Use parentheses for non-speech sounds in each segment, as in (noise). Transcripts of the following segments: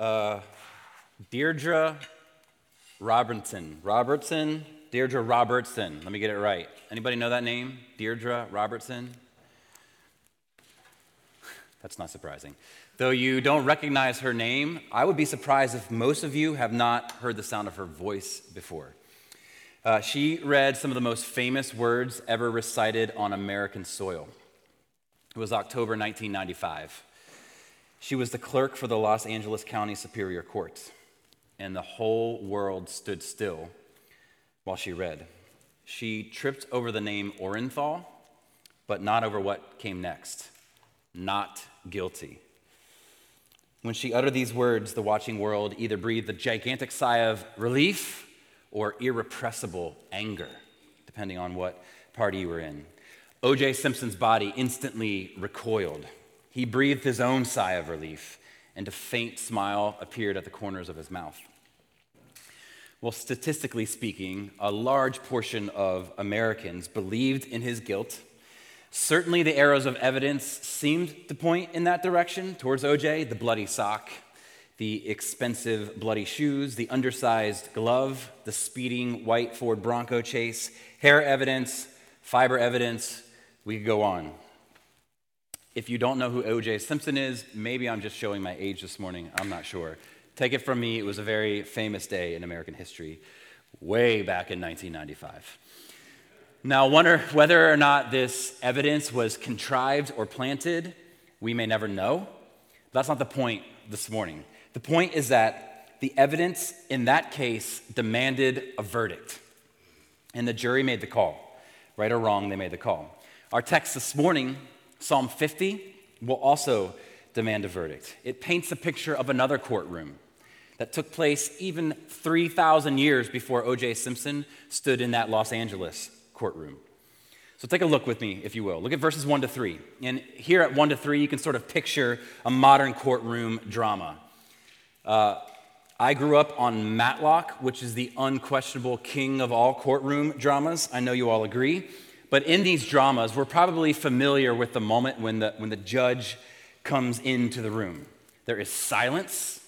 Uh, Deirdre Robertson. Robertson? Deirdre Robertson. Let me get it right. Anybody know that name? Deirdre Robertson? That's not surprising. Though you don't recognize her name, I would be surprised if most of you have not heard the sound of her voice before. Uh, she read some of the most famous words ever recited on American soil. It was October 1995. She was the clerk for the Los Angeles County Superior Court, and the whole world stood still while she read. She tripped over the name Orenthal, but not over what came next not guilty. When she uttered these words, the watching world either breathed a gigantic sigh of relief or irrepressible anger, depending on what party you were in. O.J. Simpson's body instantly recoiled. He breathed his own sigh of relief, and a faint smile appeared at the corners of his mouth. Well, statistically speaking, a large portion of Americans believed in his guilt. Certainly, the arrows of evidence seemed to point in that direction towards OJ the bloody sock, the expensive bloody shoes, the undersized glove, the speeding white Ford Bronco chase, hair evidence, fiber evidence. We could go on. If you don't know who O.J. Simpson is, maybe I'm just showing my age this morning. I'm not sure. Take it from me, it was a very famous day in American history, way back in 1995. Now, wonder whether or not this evidence was contrived or planted, we may never know. That's not the point this morning. The point is that the evidence in that case demanded a verdict, and the jury made the call. Right or wrong, they made the call. Our text this morning Psalm 50 will also demand a verdict. It paints a picture of another courtroom that took place even 3,000 years before O.J. Simpson stood in that Los Angeles courtroom. So take a look with me, if you will. Look at verses 1 to 3. And here at 1 to 3, you can sort of picture a modern courtroom drama. Uh, I grew up on Matlock, which is the unquestionable king of all courtroom dramas. I know you all agree. But in these dramas, we're probably familiar with the moment when the, when the judge comes into the room. There is silence,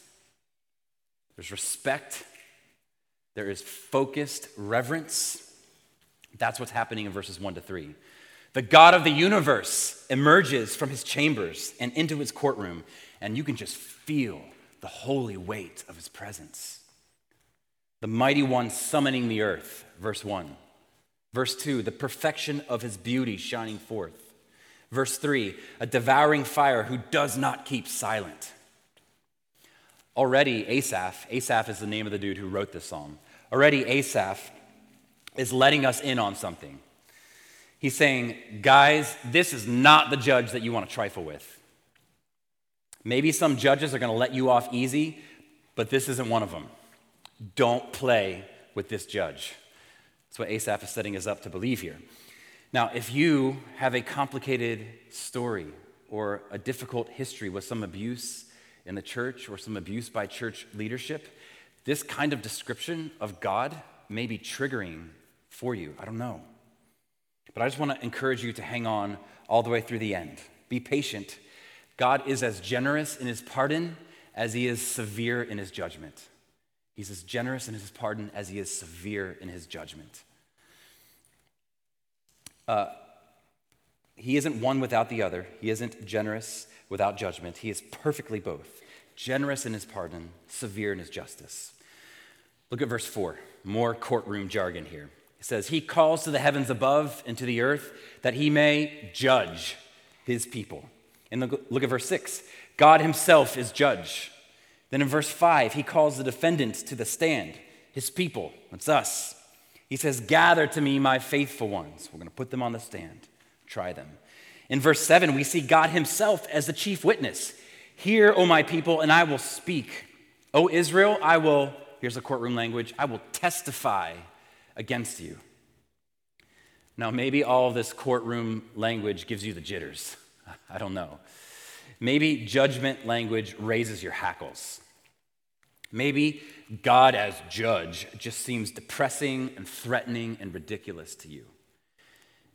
there's respect, there is focused reverence. That's what's happening in verses 1 to 3. The God of the universe emerges from his chambers and into his courtroom, and you can just feel the holy weight of his presence. The mighty one summoning the earth, verse 1. Verse 2, the perfection of his beauty shining forth. Verse 3, a devouring fire who does not keep silent. Already, Asaph, Asaph is the name of the dude who wrote this psalm. Already, Asaph is letting us in on something. He's saying, guys, this is not the judge that you want to trifle with. Maybe some judges are going to let you off easy, but this isn't one of them. Don't play with this judge. That's what Asaph is setting us up to believe here. Now, if you have a complicated story or a difficult history with some abuse in the church or some abuse by church leadership, this kind of description of God may be triggering for you. I don't know. But I just want to encourage you to hang on all the way through the end. Be patient. God is as generous in his pardon as he is severe in his judgment. He's as generous in his pardon as he is severe in his judgment. Uh, he isn't one without the other. He isn't generous without judgment. He is perfectly both generous in his pardon, severe in his justice. Look at verse 4. More courtroom jargon here. It says, He calls to the heavens above and to the earth that he may judge his people. And look at verse 6. God himself is judge. Then in verse 5, he calls the defendants to the stand, his people, that's us. He says, Gather to me my faithful ones. We're going to put them on the stand, try them. In verse 7, we see God himself as the chief witness. Hear, O my people, and I will speak. O Israel, I will, here's the courtroom language, I will testify against you. Now, maybe all this courtroom language gives you the jitters. (laughs) I don't know. Maybe judgment language raises your hackles. Maybe God as judge just seems depressing and threatening and ridiculous to you.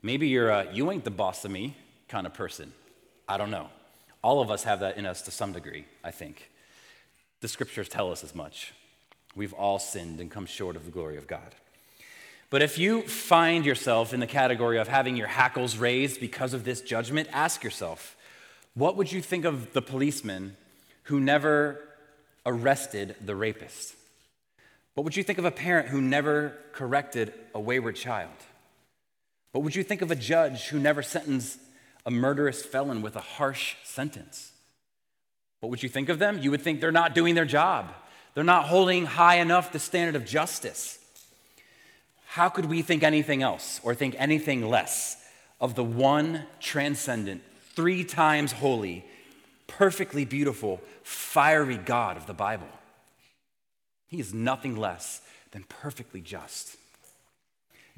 Maybe you're a you ain't the boss of me kind of person. I don't know. All of us have that in us to some degree, I think. The scriptures tell us as much. We've all sinned and come short of the glory of God. But if you find yourself in the category of having your hackles raised because of this judgment, ask yourself what would you think of the policeman who never arrested the rapist? What would you think of a parent who never corrected a wayward child? What would you think of a judge who never sentenced a murderous felon with a harsh sentence? What would you think of them? You would think they're not doing their job. They're not holding high enough the standard of justice. How could we think anything else or think anything less of the one transcendent, three times holy, perfectly beautiful, fiery God of the Bible? He is nothing less than perfectly just.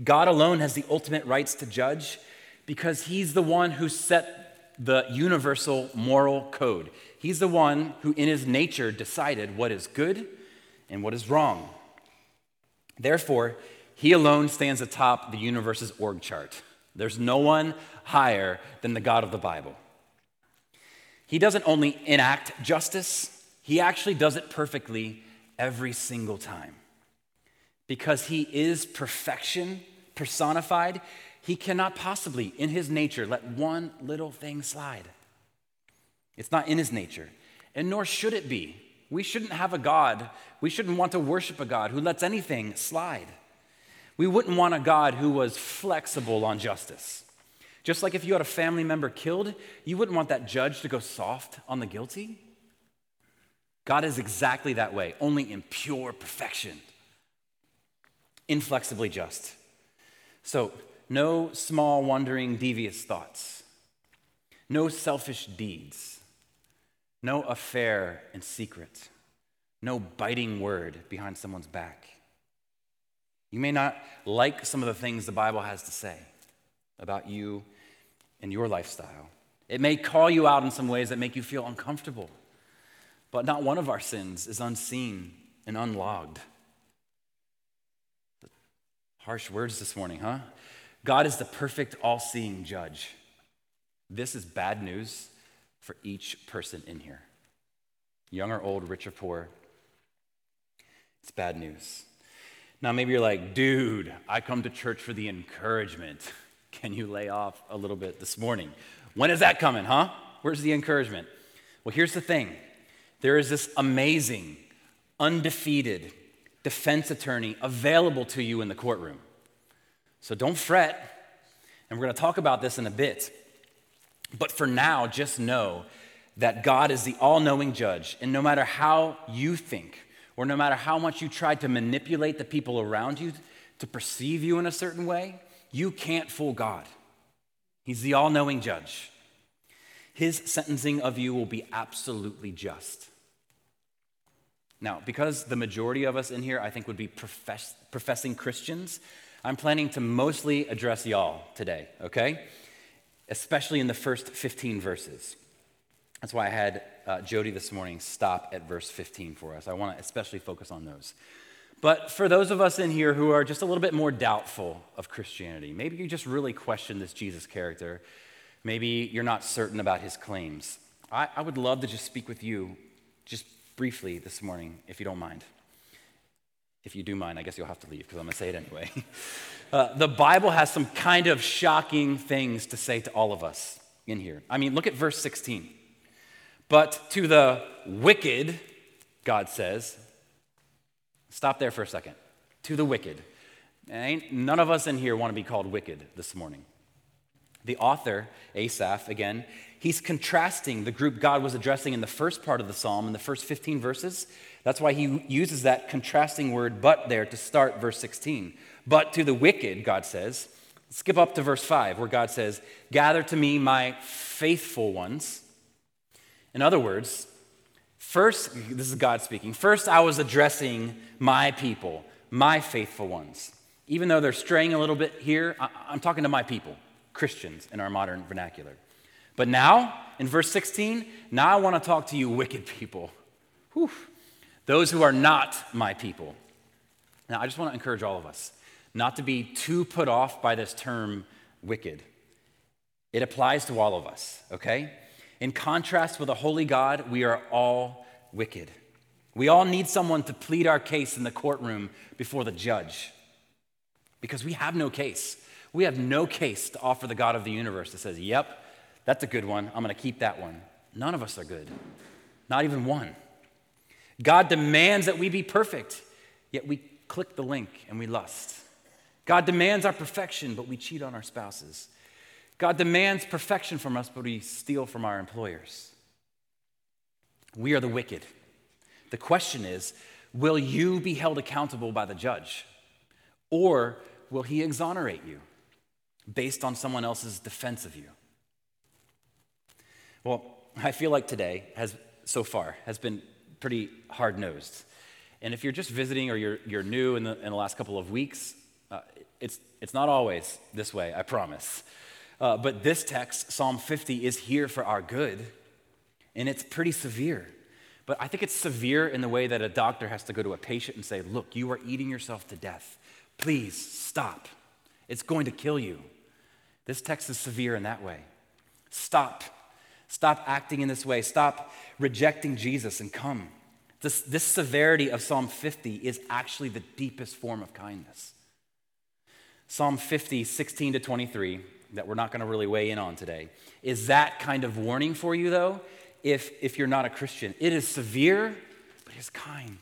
God alone has the ultimate rights to judge because he's the one who set the universal moral code. He's the one who, in his nature, decided what is good and what is wrong. Therefore, he alone stands atop the universe's org chart. There's no one higher than the God of the Bible. He doesn't only enact justice, he actually does it perfectly every single time. Because he is perfection personified, he cannot possibly, in his nature, let one little thing slide. It's not in his nature, and nor should it be. We shouldn't have a God, we shouldn't want to worship a God who lets anything slide. We wouldn't want a God who was flexible on justice. Just like if you had a family member killed, you wouldn't want that judge to go soft on the guilty. God is exactly that way, only in pure perfection, inflexibly just. So, no small, wandering, devious thoughts, no selfish deeds, no affair in secret, no biting word behind someone's back. You may not like some of the things the Bible has to say about you and your lifestyle. It may call you out in some ways that make you feel uncomfortable. But not one of our sins is unseen and unlogged. Harsh words this morning, huh? God is the perfect, all seeing judge. This is bad news for each person in here young or old, rich or poor. It's bad news. Now, maybe you're like, dude, I come to church for the encouragement. (laughs) Can you lay off a little bit this morning? When is that coming, huh? Where's the encouragement? Well, here's the thing there is this amazing, undefeated defense attorney available to you in the courtroom. So don't fret. And we're going to talk about this in a bit. But for now, just know that God is the all knowing judge. And no matter how you think, or no matter how much you try to manipulate the people around you to perceive you in a certain way, you can't fool God. He's the all knowing judge. His sentencing of you will be absolutely just. Now, because the majority of us in here, I think, would be profess- professing Christians, I'm planning to mostly address y'all today, okay? Especially in the first 15 verses. That's why I had uh, Jody this morning stop at verse 15 for us. I want to especially focus on those. But for those of us in here who are just a little bit more doubtful of Christianity, maybe you just really question this Jesus character, maybe you're not certain about his claims, I, I would love to just speak with you just briefly this morning, if you don't mind. If you do mind, I guess you'll have to leave because I'm going to say it anyway. (laughs) Uh, the Bible has some kind of shocking things to say to all of us in here. I mean, look at verse 16. But to the wicked, God says, stop there for a second. To the wicked. Ain't, none of us in here want to be called wicked this morning. The author, Asaph, again, he's contrasting the group God was addressing in the first part of the psalm, in the first 15 verses. That's why he uses that contrasting word but there to start verse 16. But to the wicked, God says, skip up to verse 5, where God says, Gather to me my faithful ones. In other words, first, this is God speaking, first I was addressing my people, my faithful ones. Even though they're straying a little bit here, I'm talking to my people. Christians in our modern vernacular. But now, in verse 16, now I want to talk to you, wicked people. Whew. Those who are not my people. Now, I just want to encourage all of us not to be too put off by this term wicked. It applies to all of us, okay? In contrast with a holy God, we are all wicked. We all need someone to plead our case in the courtroom before the judge because we have no case. We have no case to offer the God of the universe that says, Yep, that's a good one. I'm going to keep that one. None of us are good, not even one. God demands that we be perfect, yet we click the link and we lust. God demands our perfection, but we cheat on our spouses. God demands perfection from us, but we steal from our employers. We are the wicked. The question is will you be held accountable by the judge? Or will he exonerate you based on someone else's defense of you? Well, I feel like today has so far has been pretty hard nosed. And if you're just visiting or you're, you're new in the, in the last couple of weeks, uh, it's, it's not always this way, I promise. Uh, but this text, Psalm 50, is here for our good, and it's pretty severe. But I think it's severe in the way that a doctor has to go to a patient and say, Look, you are eating yourself to death. Please stop. It's going to kill you. This text is severe in that way. Stop. Stop acting in this way. Stop rejecting Jesus and come. This, this severity of Psalm 50 is actually the deepest form of kindness. Psalm 50, 16 to 23, that we're not going to really weigh in on today, is that kind of warning for you, though, if, if you're not a Christian. It is severe, but it's kind.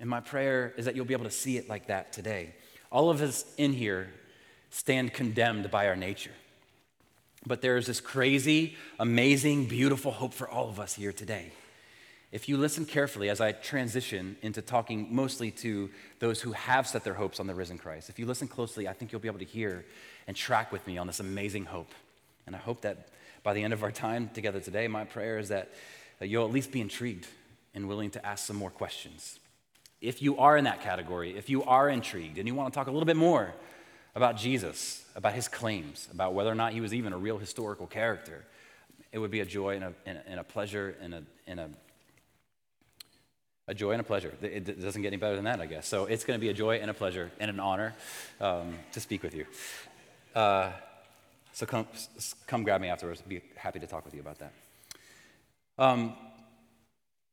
And my prayer is that you'll be able to see it like that today. All of us in here stand condemned by our nature. But there is this crazy, amazing, beautiful hope for all of us here today. If you listen carefully as I transition into talking mostly to those who have set their hopes on the risen Christ, if you listen closely, I think you'll be able to hear and track with me on this amazing hope. And I hope that by the end of our time together today, my prayer is that you'll at least be intrigued and willing to ask some more questions. If you are in that category, if you are intrigued and you want to talk a little bit more about Jesus, about his claims, about whether or not he was even a real historical character, it would be a joy and a, and a, and a pleasure and a, and a a joy and a pleasure. It doesn't get any better than that, I guess. So it's going to be a joy and a pleasure and an honor um, to speak with you. Uh, so come, come grab me afterwards. Be happy to talk with you about that. Um,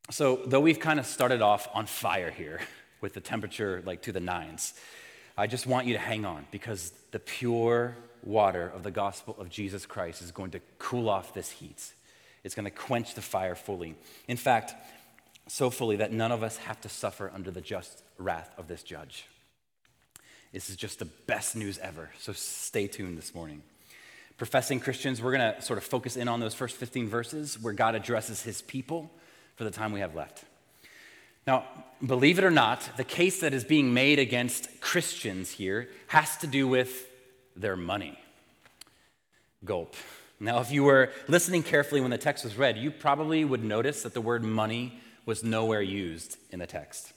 so though we've kind of started off on fire here (laughs) with the temperature like to the nines, I just want you to hang on because the pure water of the gospel of Jesus Christ is going to cool off this heat. It's going to quench the fire fully. In fact, so fully that none of us have to suffer under the just wrath of this judge. This is just the best news ever. So stay tuned this morning. Professing Christians, we're going to sort of focus in on those first 15 verses where God addresses his people for the time we have left. Now, believe it or not, the case that is being made against Christians here has to do with their money. Gulp. Now, if you were listening carefully when the text was read, you probably would notice that the word money was nowhere used in the text.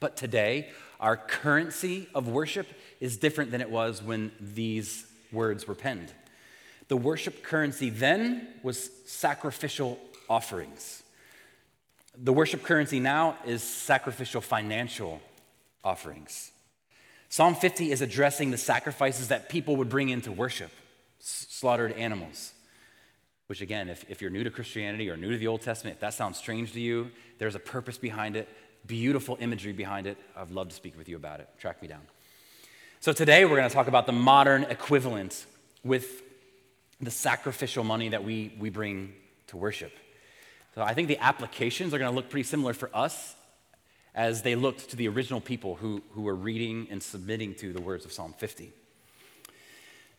But today, our currency of worship is different than it was when these words were penned. The worship currency then was sacrificial offerings. The worship currency now is sacrificial financial offerings. Psalm 50 is addressing the sacrifices that people would bring into worship slaughtered animals, which, again, if, if you're new to Christianity or new to the Old Testament, if that sounds strange to you, there's a purpose behind it, beautiful imagery behind it. I'd love to speak with you about it. Track me down. So, today we're going to talk about the modern equivalent with the sacrificial money that we, we bring to worship. So, I think the applications are going to look pretty similar for us as they looked to the original people who, who were reading and submitting to the words of Psalm 50.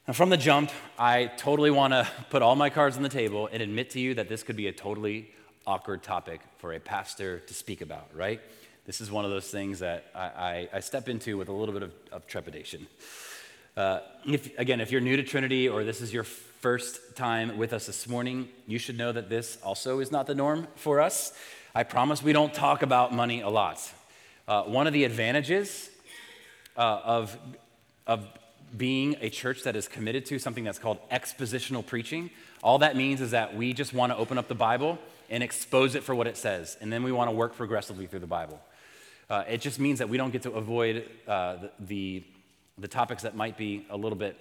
Now, from the jump, I totally want to put all my cards on the table and admit to you that this could be a totally awkward topic for a pastor to speak about, right? This is one of those things that I, I, I step into with a little bit of, of trepidation. Uh, if, again, if you're new to Trinity or this is your first time with us this morning, you should know that this also is not the norm for us. I promise we don't talk about money a lot. Uh, one of the advantages uh, of, of being a church that is committed to something that's called expositional preaching. All that means is that we just want to open up the Bible and expose it for what it says, and then we want to work progressively through the Bible. Uh, it just means that we don't get to avoid uh, the, the, topics that might be a little bit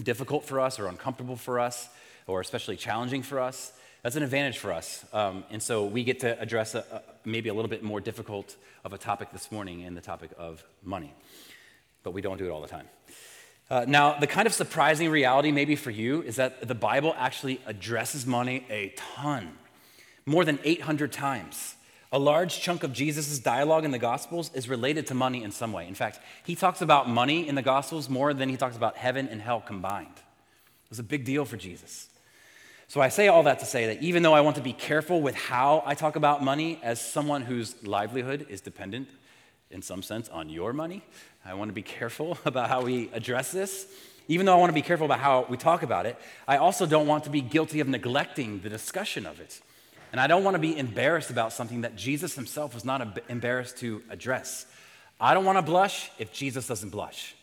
difficult for us or uncomfortable for us or especially challenging for us. That's an advantage for us. Um, and so we get to address a, maybe a little bit more difficult of a topic this morning in the topic of money. But we don't do it all the time. Uh, now, the kind of surprising reality, maybe for you, is that the Bible actually addresses money a ton, more than 800 times. A large chunk of Jesus' dialogue in the Gospels is related to money in some way. In fact, he talks about money in the Gospels more than he talks about heaven and hell combined. It was a big deal for Jesus. So I say all that to say that even though I want to be careful with how I talk about money as someone whose livelihood is dependent, in some sense, on your money, I want to be careful (laughs) about how we address this. Even though I want to be careful about how we talk about it, I also don't want to be guilty of neglecting the discussion of it. And I don't want to be embarrassed about something that Jesus himself was not embarrassed to address. I don't want to blush if Jesus doesn't blush.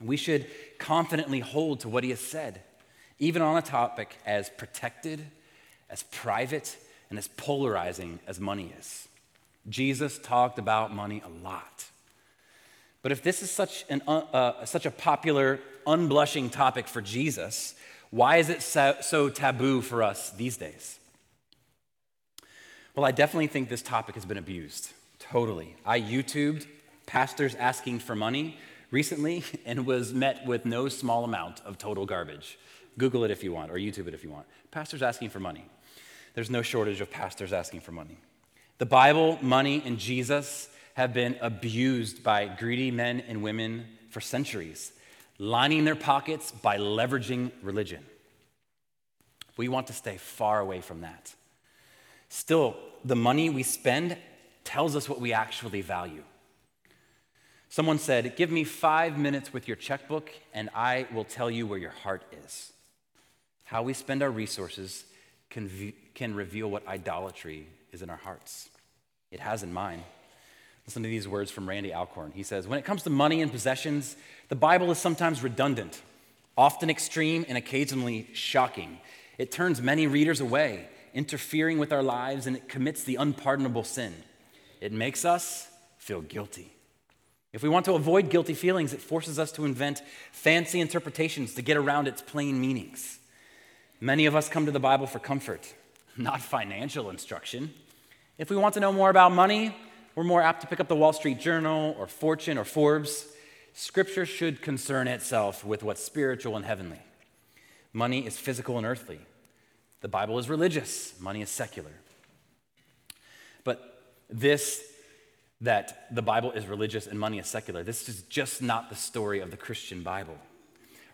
We should confidently hold to what he has said even on a topic as protected, as private, and as polarizing as money is. Jesus talked about money a lot. But if this is such, an, uh, uh, such a popular, unblushing topic for Jesus, why is it so, so taboo for us these days? Well, I definitely think this topic has been abused. Totally. I YouTubed pastors asking for money recently (laughs) and was met with no small amount of total garbage. Google it if you want, or YouTube it if you want. Pastors asking for money. There's no shortage of pastors asking for money. The Bible, money, and Jesus have been abused by greedy men and women for centuries, lining their pockets by leveraging religion. We want to stay far away from that. Still, the money we spend tells us what we actually value. Someone said, Give me five minutes with your checkbook, and I will tell you where your heart is. How we spend our resources can, can reveal what idolatry is in our hearts. It has in mine. Listen to these words from Randy Alcorn. He says, When it comes to money and possessions, the Bible is sometimes redundant, often extreme, and occasionally shocking. It turns many readers away, interfering with our lives, and it commits the unpardonable sin. It makes us feel guilty. If we want to avoid guilty feelings, it forces us to invent fancy interpretations to get around its plain meanings. Many of us come to the Bible for comfort, not financial instruction. If we want to know more about money, we're more apt to pick up the Wall Street Journal or Fortune or Forbes. Scripture should concern itself with what's spiritual and heavenly. Money is physical and earthly. The Bible is religious, money is secular. But this, that the Bible is religious and money is secular, this is just not the story of the Christian Bible.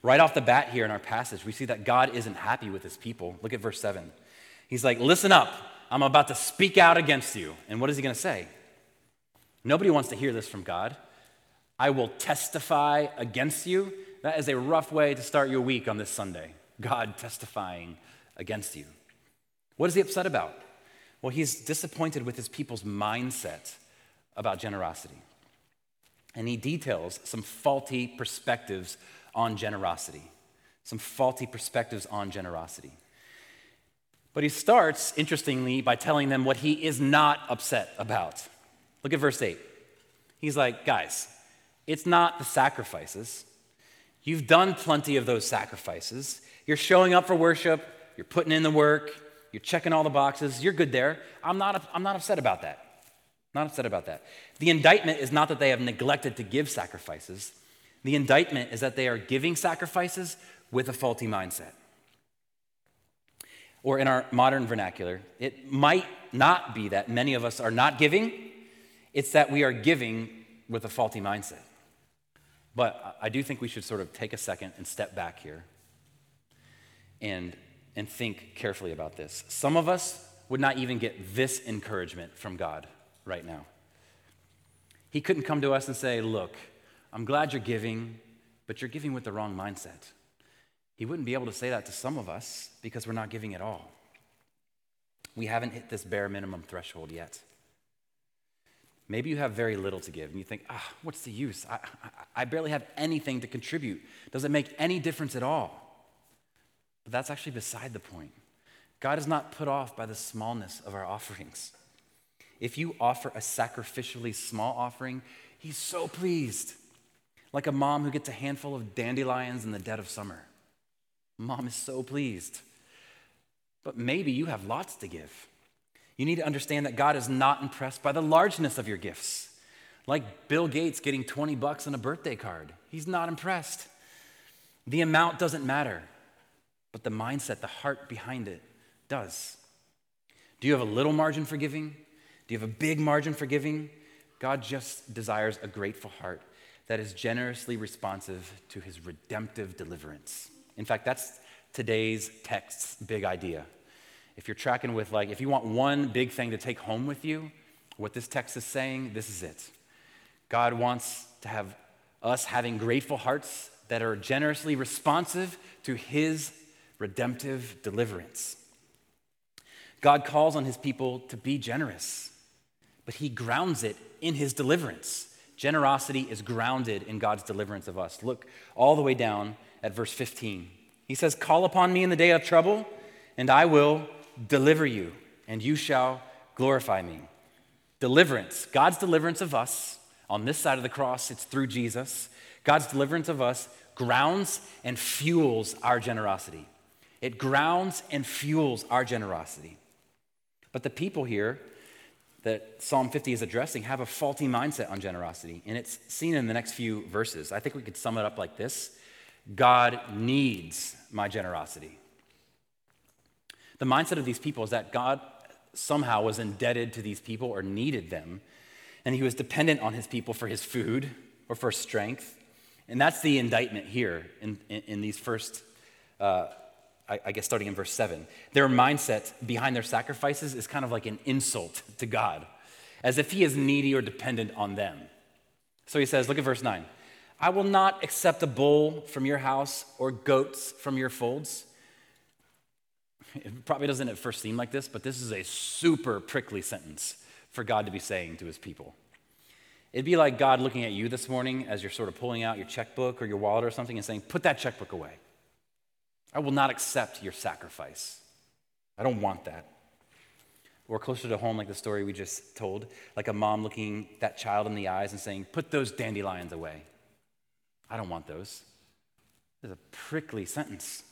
Right off the bat here in our passage, we see that God isn't happy with his people. Look at verse 7. He's like, Listen up, I'm about to speak out against you. And what is he going to say? Nobody wants to hear this from God. I will testify against you. That is a rough way to start your week on this Sunday. God testifying against you. What is he upset about? Well, he's disappointed with his people's mindset about generosity. And he details some faulty perspectives on generosity, some faulty perspectives on generosity. But he starts, interestingly, by telling them what he is not upset about. Look at verse 8. He's like, guys, it's not the sacrifices. You've done plenty of those sacrifices. You're showing up for worship, you're putting in the work, you're checking all the boxes, you're good there. I'm not, I'm not upset about that. Not upset about that. The indictment is not that they have neglected to give sacrifices, the indictment is that they are giving sacrifices with a faulty mindset. Or in our modern vernacular, it might not be that many of us are not giving, it's that we are giving with a faulty mindset. But I do think we should sort of take a second and step back here and, and think carefully about this. Some of us would not even get this encouragement from God right now. He couldn't come to us and say, Look, I'm glad you're giving, but you're giving with the wrong mindset. He wouldn't be able to say that to some of us because we're not giving at all. We haven't hit this bare minimum threshold yet. Maybe you have very little to give and you think, ah, what's the use? I, I, I barely have anything to contribute. Does it make any difference at all? But that's actually beside the point. God is not put off by the smallness of our offerings. If you offer a sacrificially small offering, He's so pleased like a mom who gets a handful of dandelions in the dead of summer. Mom is so pleased. But maybe you have lots to give. You need to understand that God is not impressed by the largeness of your gifts. Like Bill Gates getting 20 bucks on a birthday card. He's not impressed. The amount doesn't matter, but the mindset, the heart behind it does. Do you have a little margin for giving? Do you have a big margin for giving? God just desires a grateful heart that is generously responsive to his redemptive deliverance. In fact, that's today's text's big idea. If you're tracking with, like, if you want one big thing to take home with you, what this text is saying, this is it. God wants to have us having grateful hearts that are generously responsive to his redemptive deliverance. God calls on his people to be generous, but he grounds it in his deliverance. Generosity is grounded in God's deliverance of us. Look all the way down at verse 15. He says, Call upon me in the day of trouble, and I will deliver you, and you shall glorify me. Deliverance, God's deliverance of us on this side of the cross, it's through Jesus. God's deliverance of us grounds and fuels our generosity. It grounds and fuels our generosity. But the people here that Psalm 50 is addressing have a faulty mindset on generosity, and it's seen in the next few verses. I think we could sum it up like this God needs my generosity. The mindset of these people is that God somehow was indebted to these people or needed them, and he was dependent on his people for his food or for strength. And that's the indictment here in, in, in these first, uh, I guess, starting in verse 7. Their mindset behind their sacrifices is kind of like an insult to God, as if he is needy or dependent on them. So he says, look at verse 9. I will not accept a bull from your house or goats from your folds. It probably doesn't at first seem like this, but this is a super prickly sentence for God to be saying to his people. It'd be like God looking at you this morning as you're sort of pulling out your checkbook or your wallet or something and saying, Put that checkbook away. I will not accept your sacrifice. I don't want that. Or closer to home, like the story we just told, like a mom looking that child in the eyes and saying, Put those dandelions away. I don't want those. It's a prickly sentence.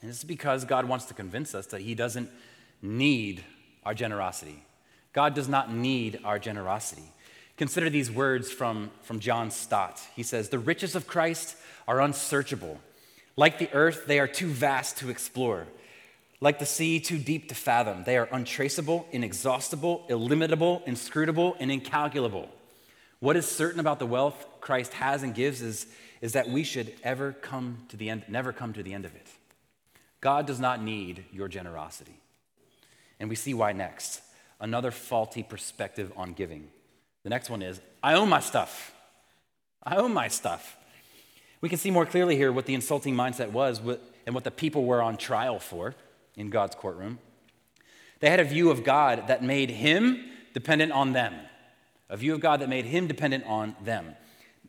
And this is because God wants to convince us that He doesn't need our generosity. God does not need our generosity. Consider these words from, from John Stott. He says, The riches of Christ are unsearchable. Like the earth, they are too vast to explore. Like the sea, too deep to fathom. They are untraceable, inexhaustible, illimitable, inscrutable, and incalculable. What is certain about the wealth Christ has and gives is, is that we should ever come to the end, never come to the end of it. God does not need your generosity. And we see why next. Another faulty perspective on giving. The next one is I own my stuff. I own my stuff. We can see more clearly here what the insulting mindset was and what the people were on trial for in God's courtroom. They had a view of God that made him dependent on them a view of God that made him dependent on them.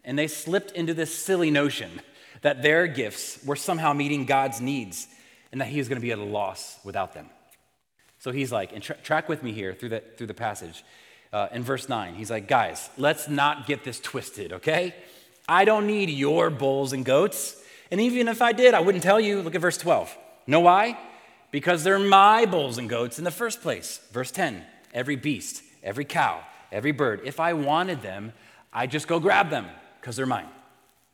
And they slipped into this silly notion that their gifts were somehow meeting God's needs and that he was going to be at a loss without them. So he's like, and tra- track with me here through the, through the passage. Uh, in verse 9, he's like, guys, let's not get this twisted, okay? I don't need your bulls and goats. And even if I did, I wouldn't tell you. Look at verse 12. Know why? Because they're my bulls and goats in the first place. Verse 10 every beast, every cow, every bird. If I wanted them, I'd just go grab them because they're mine.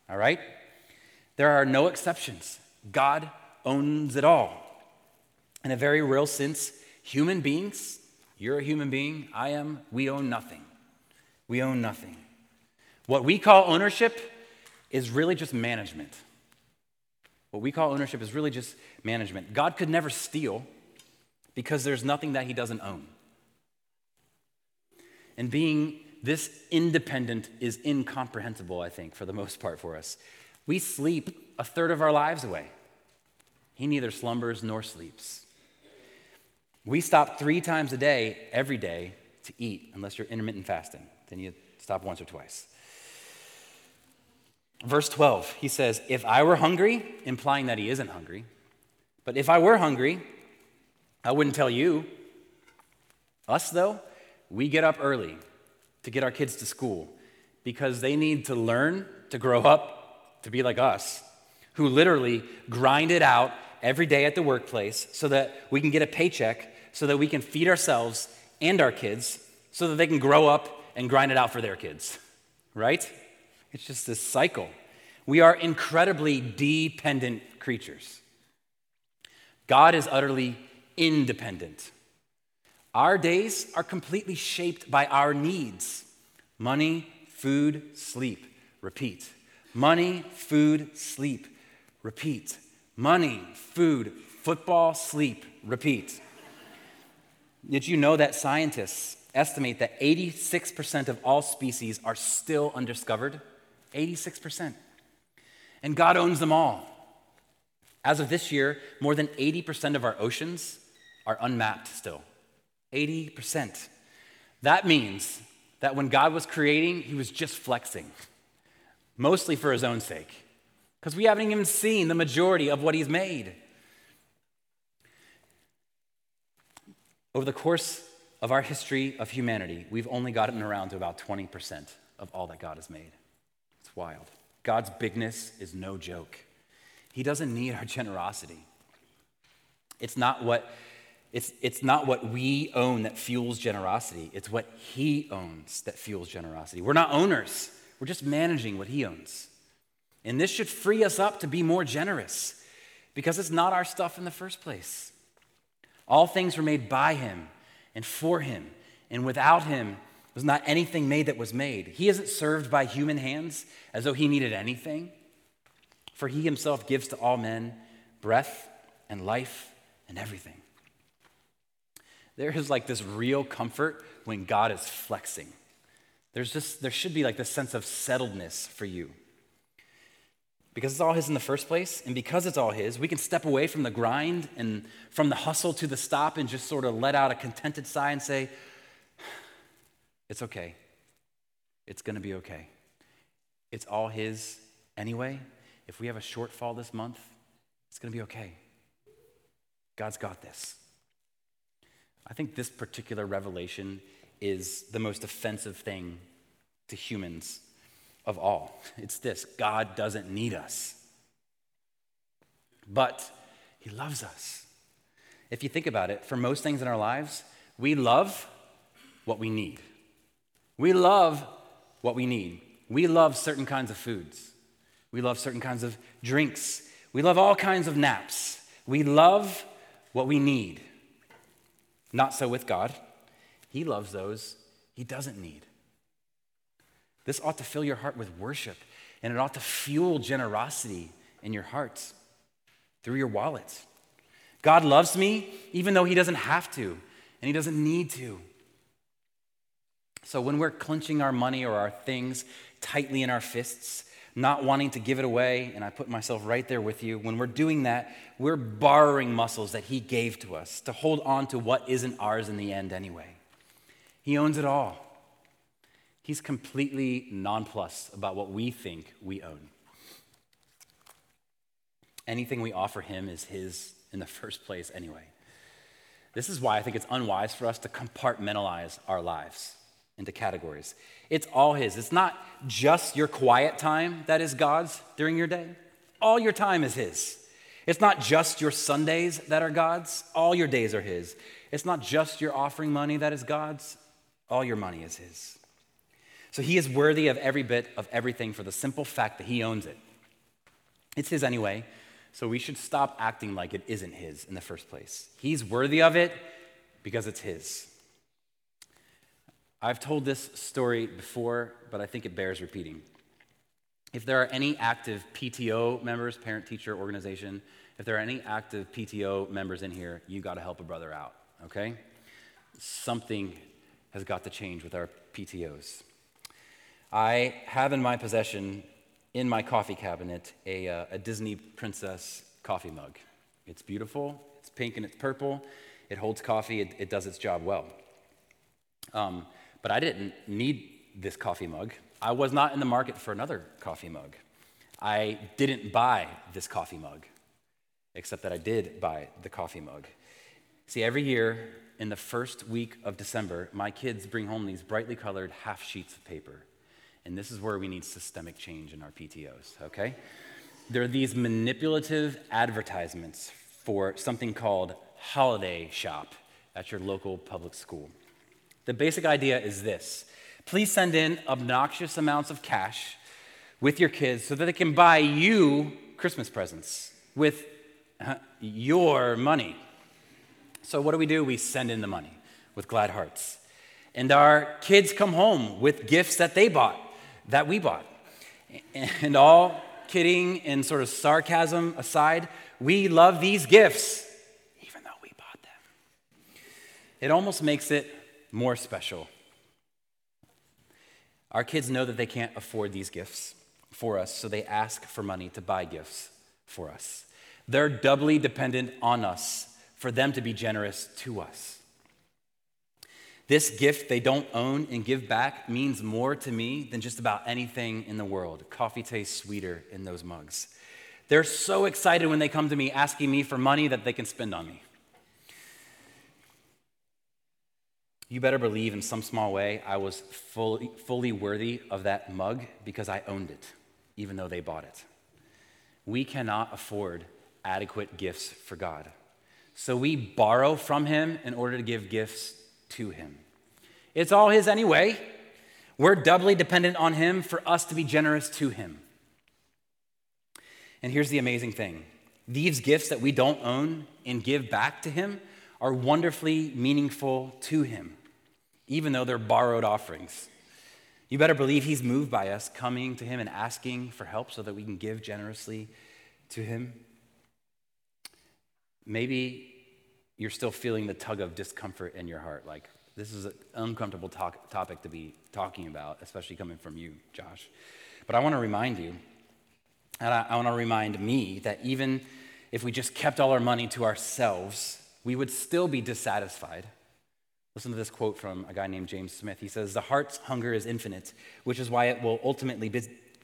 All right? There are no exceptions. God owns it all. In a very real sense, human beings, you're a human being, I am, we own nothing. We own nothing. What we call ownership is really just management. What we call ownership is really just management. God could never steal because there's nothing that he doesn't own. And being this independent is incomprehensible, I think, for the most part for us. We sleep a third of our lives away. He neither slumbers nor sleeps. We stop three times a day, every day, to eat, unless you're intermittent fasting. Then you stop once or twice. Verse 12, he says, If I were hungry, implying that he isn't hungry, but if I were hungry, I wouldn't tell you. Us, though, we get up early to get our kids to school because they need to learn to grow up to be like us, who literally grind it out every day at the workplace so that we can get a paycheck so that we can feed ourselves and our kids so that they can grow up and grind it out for their kids, right? It's just this cycle. We are incredibly dependent creatures. God is utterly independent. Our days are completely shaped by our needs money, food, sleep, repeat. Money, food, sleep, repeat. Money, food, football, sleep, repeat. Did you know that scientists estimate that 86% of all species are still undiscovered? 86%. And God owns them all. As of this year, more than 80% of our oceans are unmapped still. 80%. That means that when God was creating, he was just flexing, mostly for his own sake, because we haven't even seen the majority of what he's made. Over the course of our history of humanity, we've only gotten around to about 20% of all that God has made. Wild. God's bigness is no joke. He doesn't need our generosity. It's not what it's, it's not what we own that fuels generosity. It's what he owns that fuels generosity. We're not owners. We're just managing what he owns. And this should free us up to be more generous because it's not our stuff in the first place. All things were made by him and for him, and without him was not anything made that was made. He isn't served by human hands as though he needed anything, for he himself gives to all men breath and life and everything. There is like this real comfort when God is flexing. There's just, there should be like this sense of settledness for you. Because it's all His in the first place, and because it's all His, we can step away from the grind and from the hustle to the stop and just sort of let out a contented sigh and say, It's okay. It's going to be okay. It's all His anyway. If we have a shortfall this month, it's going to be okay. God's got this. I think this particular revelation is the most offensive thing to humans of all. It's this God doesn't need us, but He loves us. If you think about it, for most things in our lives, we love what we need. We love what we need. We love certain kinds of foods. We love certain kinds of drinks. We love all kinds of naps. We love what we need. Not so with God. He loves those he doesn't need. This ought to fill your heart with worship, and it ought to fuel generosity in your hearts through your wallet. God loves me even though He doesn't have to, and He doesn't need to. So when we're clenching our money or our things tightly in our fists, not wanting to give it away, and I put myself right there with you. When we're doing that, we're borrowing muscles that He gave to us to hold on to what isn't ours in the end anyway. He owns it all. He's completely nonplussed about what we think we own. Anything we offer Him is His in the (laughs) first place anyway. This is why I think it's unwise for us to compartmentalize our lives into categories. It's all His. It's not just your quiet time that is God's during your day, all your time is His. It's not just your Sundays that are God's, all your days are His. It's not just your offering money that is God's, all your money is His. So He is worthy of every bit of everything for the simple fact that He owns it. It's His anyway, so we should stop acting like it isn't His in the first place. He's worthy of it because it's His. I've told this story before, but I think it bears repeating. If there are any active PTO members, parent teacher organization, if there are any active PTO members in here, you got to help a brother out, okay? Something has got to change with our PTOs. I have in my possession, in my coffee cabinet, a, uh, a Disney princess coffee mug. It's beautiful, it's pink and it's purple, it holds coffee, it, it does its job well. Um, but I didn't need this coffee mug. I was not in the market for another coffee mug. I didn't buy this coffee mug, except that I did buy the coffee mug. See, every year in the first week of December, my kids bring home these brightly colored half sheets of paper. And this is where we need systemic change in our PTOs, okay? There are these manipulative advertisements for something called holiday shop at your local public school. The basic idea is this please send in obnoxious amounts of cash with your kids so that they can buy you Christmas presents with uh, your money. So, what do we do? We send in the money with glad hearts. And our kids come home with gifts that they bought, that we bought. (laughs) And all kidding and sort of sarcasm aside, we love these gifts, even though we bought them. It almost makes it more special. Our kids know that they can't afford these gifts for us, so they ask for money to buy gifts for us. They're doubly dependent on us for them to be generous to us. This gift they don't own and give back means more to me than just about anything in the world. Coffee tastes sweeter in those mugs. They're so excited when they come to me asking me for money that they can spend on me. You better believe in some small way I was fully, fully worthy of that mug because I owned it, even though they bought it. We cannot afford adequate gifts for God. So we borrow from him in order to give gifts to him. It's all his anyway. We're doubly dependent on him for us to be generous to him. And here's the amazing thing these gifts that we don't own and give back to him are wonderfully meaningful to him, even though they're borrowed offerings. You better believe he's moved by us coming to him and asking for help so that we can give generously to him. Maybe you're still feeling the tug of discomfort in your heart. Like, this is an uncomfortable talk, topic to be talking about, especially coming from you, Josh. But I want to remind you, and I, I want to remind me, that even if we just kept all our money to ourselves, we would still be dissatisfied. Listen to this quote from a guy named James Smith. He says, The heart's hunger is infinite, which is why it will ultimately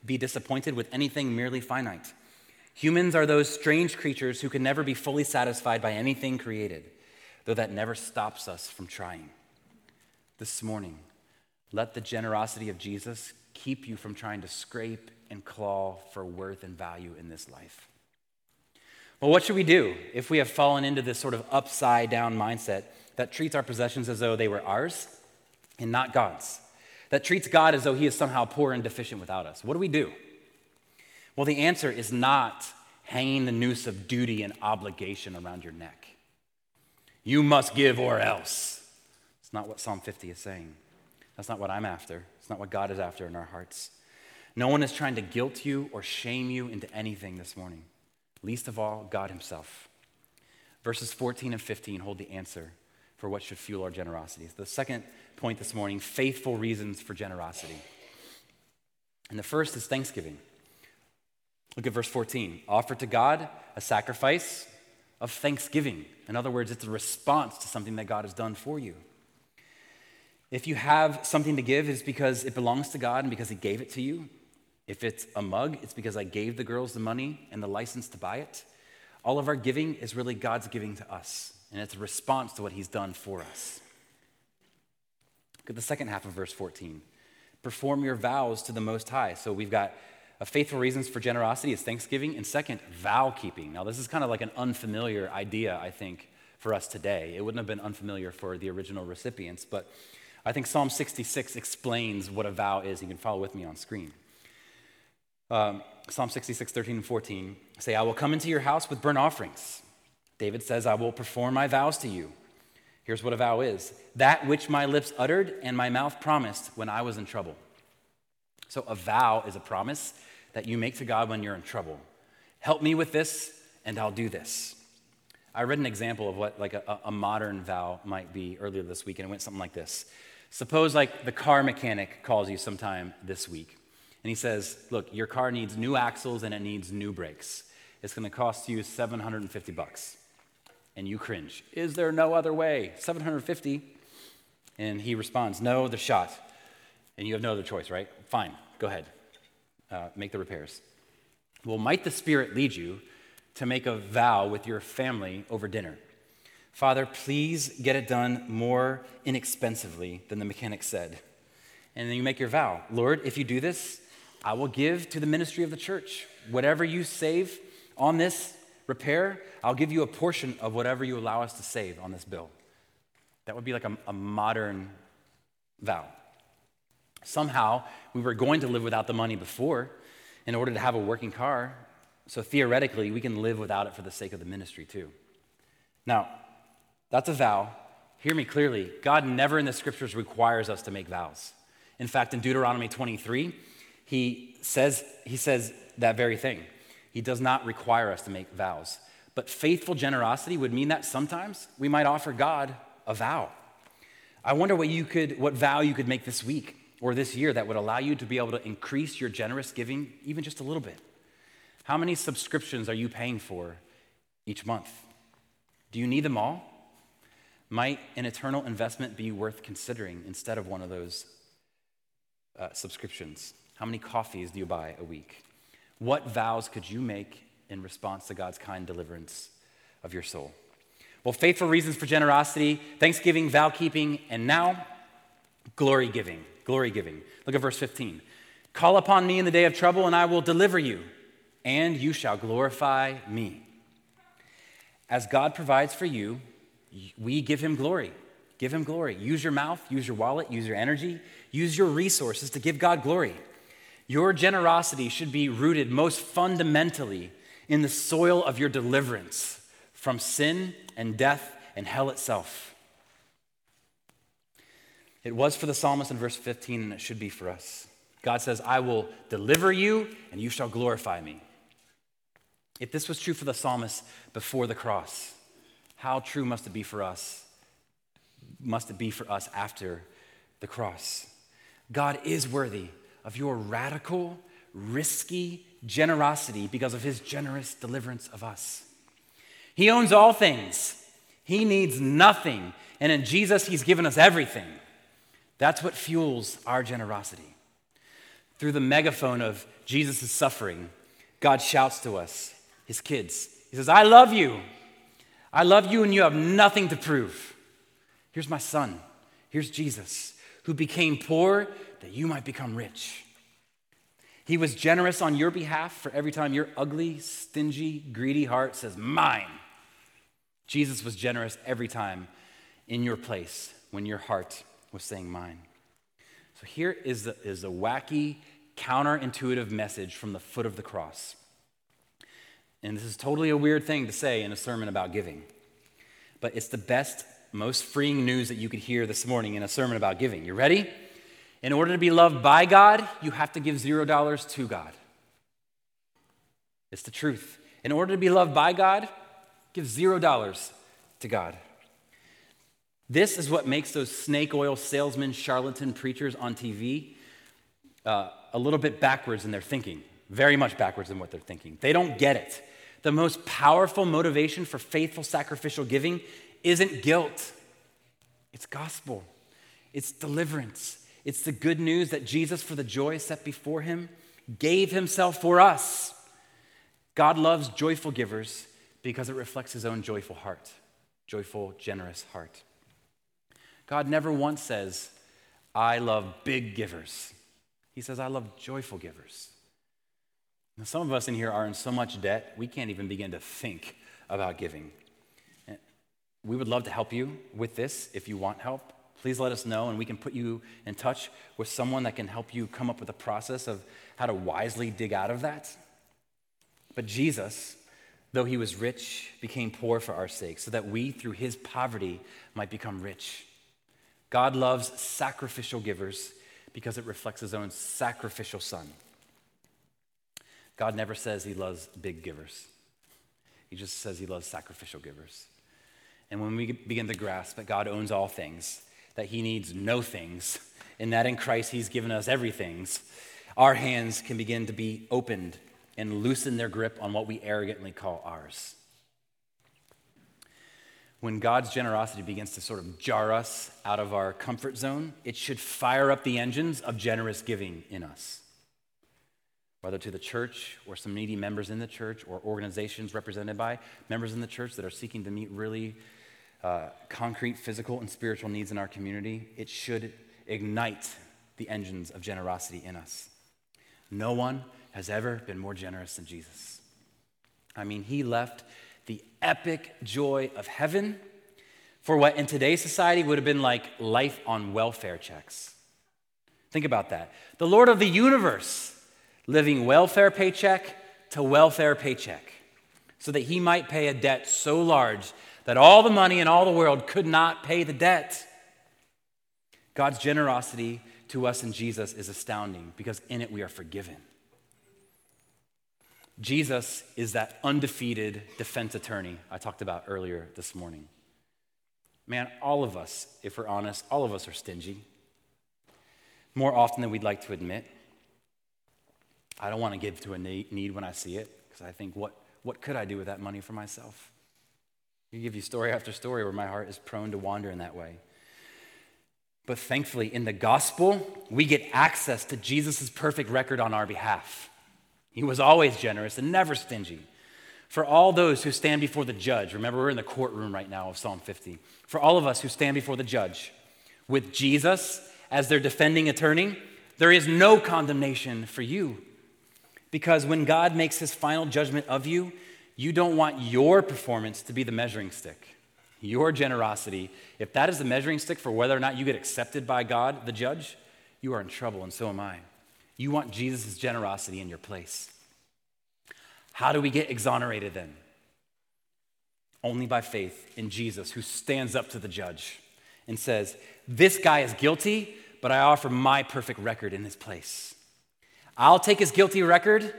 be disappointed with anything merely finite. Humans are those strange creatures who can never be fully satisfied by anything created, though that never stops us from trying. This morning, let the generosity of Jesus keep you from trying to scrape and claw for worth and value in this life. Well, what should we do if we have fallen into this sort of upside down mindset that treats our possessions as though they were ours and not God's? That treats God as though he is somehow poor and deficient without us? What do we do? Well, the answer is not hanging the noose of duty and obligation around your neck. You must give or else. It's not what Psalm 50 is saying. That's not what I'm after. It's not what God is after in our hearts. No one is trying to guilt you or shame you into anything this morning, least of all, God Himself. Verses 14 and 15 hold the answer for what should fuel our generosity. The second point this morning faithful reasons for generosity. And the first is thanksgiving. Look at verse 14. Offer to God a sacrifice of thanksgiving. In other words, it's a response to something that God has done for you. If you have something to give, it's because it belongs to God and because He gave it to you. If it's a mug, it's because I gave the girls the money and the license to buy it. All of our giving is really God's giving to us, and it's a response to what He's done for us. Look at the second half of verse 14. Perform your vows to the Most High. So we've got faithful reasons for generosity is thanksgiving. And second, vow keeping. Now, this is kind of like an unfamiliar idea, I think, for us today. It wouldn't have been unfamiliar for the original recipients, but I think Psalm 66 explains what a vow is. You can follow with me on screen. Um, Psalm 66, 13 and 14 say, I will come into your house with burnt offerings. David says, I will perform my vows to you. Here's what a vow is that which my lips uttered and my mouth promised when I was in trouble. So, a vow is a promise that you make to God when you're in trouble. Help me with this, and I'll do this. I read an example of what like a, a modern vow might be earlier this week, and it went something like this. Suppose like the car mechanic calls you sometime this week, and he says, "Look, your car needs new axles and it needs new brakes. It's going to cost you 750 bucks." And you cringe. Is there no other way? 750? And he responds, "No, the shot." And you have no other choice, right? Fine, go ahead uh, make the repairs. Well, might the Spirit lead you to make a vow with your family over dinner? Father, please get it done more inexpensively than the mechanic said. And then you make your vow Lord, if you do this, I will give to the ministry of the church. Whatever you save on this repair, I'll give you a portion of whatever you allow us to save on this bill. That would be like a, a modern vow. Somehow, we were going to live without the money before in order to have a working car. So theoretically, we can live without it for the sake of the ministry too. Now, that's a vow. Hear me clearly. God never in the scriptures requires us to make vows. In fact, in Deuteronomy 23, he says, he says that very thing. He does not require us to make vows. But faithful generosity would mean that sometimes we might offer God a vow. I wonder what you could what vow you could make this week or this year that would allow you to be able to increase your generous giving even just a little bit. How many subscriptions are you paying for each month? Do you need them all? Might an eternal investment be worth considering instead of one of those uh, subscriptions? How many coffees do you buy a week? What vows could you make in response to God's kind deliverance of your soul? Well, faithful reasons for generosity, thanksgiving, vow keeping, and now glory giving. Glory giving. Look at verse 15. Call upon me in the day of trouble, and I will deliver you, and you shall glorify me. As God provides for you, we give him glory. Give him glory. Use your mouth, use your wallet, use your energy, use your resources to give God glory. Your generosity should be rooted most fundamentally in the soil of your deliverance from sin and death and hell itself. It was for the psalmist in verse 15, and it should be for us. God says, I will deliver you, and you shall glorify me. If this was true for the psalmist before the cross, how true must it be for us? Must it be for us after the cross? God is worthy of your radical, risky generosity because of his generous deliverance of us. He owns all things, he needs nothing. And in Jesus, he's given us everything. That's what fuels our generosity. Through the megaphone of Jesus' suffering, God shouts to us, his kids. He says, I love you. I love you, and you have nothing to prove. Here's my son. Here's Jesus, who became poor that you might become rich. He was generous on your behalf for every time your ugly, stingy, greedy heart says, Mine. Jesus was generous every time in your place when your heart was saying, Mine. So here is the, is a wacky, counterintuitive message from the foot of the cross. And this is totally a weird thing to say in a sermon about giving, but it's the best, most freeing news that you could hear this morning in a sermon about giving. You ready? In order to be loved by God, you have to give zero dollars to God. It's the truth. In order to be loved by God, give zero dollars to God. This is what makes those snake oil salesmen, charlatan preachers on TV uh, a little bit backwards in their thinking, very much backwards in what they're thinking. They don't get it. The most powerful motivation for faithful sacrificial giving isn't guilt, it's gospel, it's deliverance, it's the good news that Jesus, for the joy set before him, gave himself for us. God loves joyful givers because it reflects his own joyful heart, joyful, generous heart. God never once says, I love big givers. He says, I love joyful givers. Now, some of us in here are in so much debt, we can't even begin to think about giving. We would love to help you with this if you want help please let us know and we can put you in touch with someone that can help you come up with a process of how to wisely dig out of that. But Jesus, though he was rich, became poor for our sake, so that we, through his poverty, might become rich. God loves sacrificial givers because it reflects his own sacrificial son. God never says he loves big givers, he just says he loves sacrificial givers. And when we begin to grasp that God owns all things, that he needs no things, and that in Christ he's given us everything, our hands can begin to be opened and loosen their grip on what we arrogantly call ours. When God's generosity begins to sort of jar us out of our comfort zone, it should fire up the engines of generous giving in us. Whether to the church or some needy members in the church or organizations represented by members in the church that are seeking to meet really uh, concrete physical and spiritual needs in our community, it should ignite the engines of generosity in us. No one has ever been more generous than Jesus. I mean, he left the epic joy of heaven for what in today's society would have been like life on welfare checks. Think about that. The Lord of the universe living welfare paycheck to welfare paycheck so that he might pay a debt so large that all the money in all the world could not pay the debt. God's generosity to us in Jesus is astounding because in it we are forgiven. Jesus is that undefeated defense attorney I talked about earlier this morning. Man, all of us, if we're honest, all of us are stingy more often than we'd like to admit. I don't want to give to a need when I see it because I think, what, what could I do with that money for myself? I give you story after story where my heart is prone to wander in that way. But thankfully, in the gospel, we get access to Jesus' perfect record on our behalf. He was always generous and never stingy. For all those who stand before the judge, remember we're in the courtroom right now of Psalm 50. For all of us who stand before the judge, with Jesus as their defending attorney, there is no condemnation for you. Because when God makes his final judgment of you, you don't want your performance to be the measuring stick. Your generosity, if that is the measuring stick for whether or not you get accepted by God, the judge, you are in trouble, and so am I. You want Jesus' generosity in your place. How do we get exonerated then? Only by faith in Jesus, who stands up to the judge and says, This guy is guilty, but I offer my perfect record in his place. I'll take his guilty record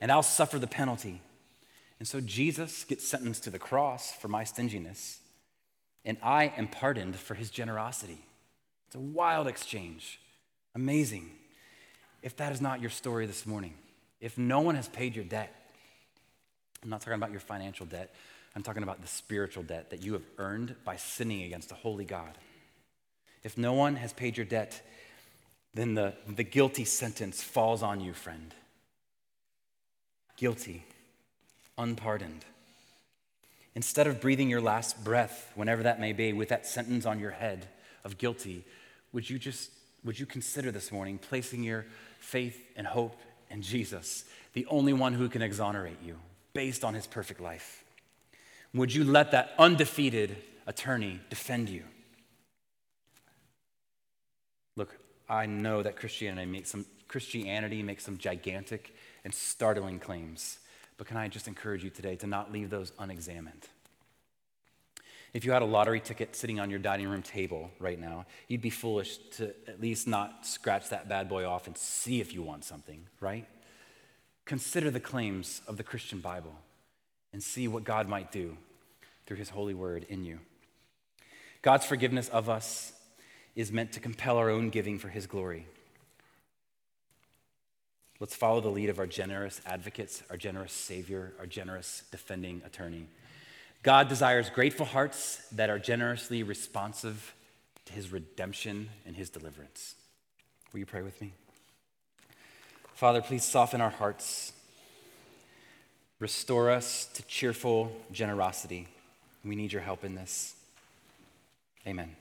and I'll suffer the penalty. And so Jesus gets sentenced to the cross for my stinginess, and I am pardoned for his generosity. It's a wild exchange. Amazing. If that is not your story this morning, if no one has paid your debt, I'm not talking about your financial debt, I'm talking about the spiritual debt that you have earned by sinning against a holy God. If no one has paid your debt, then the, the guilty sentence falls on you, friend. Guilty, unpardoned. Instead of breathing your last breath, whenever that may be, with that sentence on your head of guilty, would you just would you consider this morning placing your faith and hope in Jesus, the only one who can exonerate you based on his perfect life? Would you let that undefeated attorney defend you? Look, I know that Christianity makes some, Christianity makes some gigantic and startling claims, but can I just encourage you today to not leave those unexamined? If you had a lottery ticket sitting on your dining room table right now, you'd be foolish to at least not scratch that bad boy off and see if you want something, right? Consider the claims of the Christian Bible and see what God might do through his holy word in you. God's forgiveness of us is meant to compel our own giving for his glory. Let's follow the lead of our generous advocates, our generous Savior, our generous defending attorney. God desires grateful hearts that are generously responsive to his redemption and his deliverance. Will you pray with me? Father, please soften our hearts. Restore us to cheerful generosity. We need your help in this. Amen.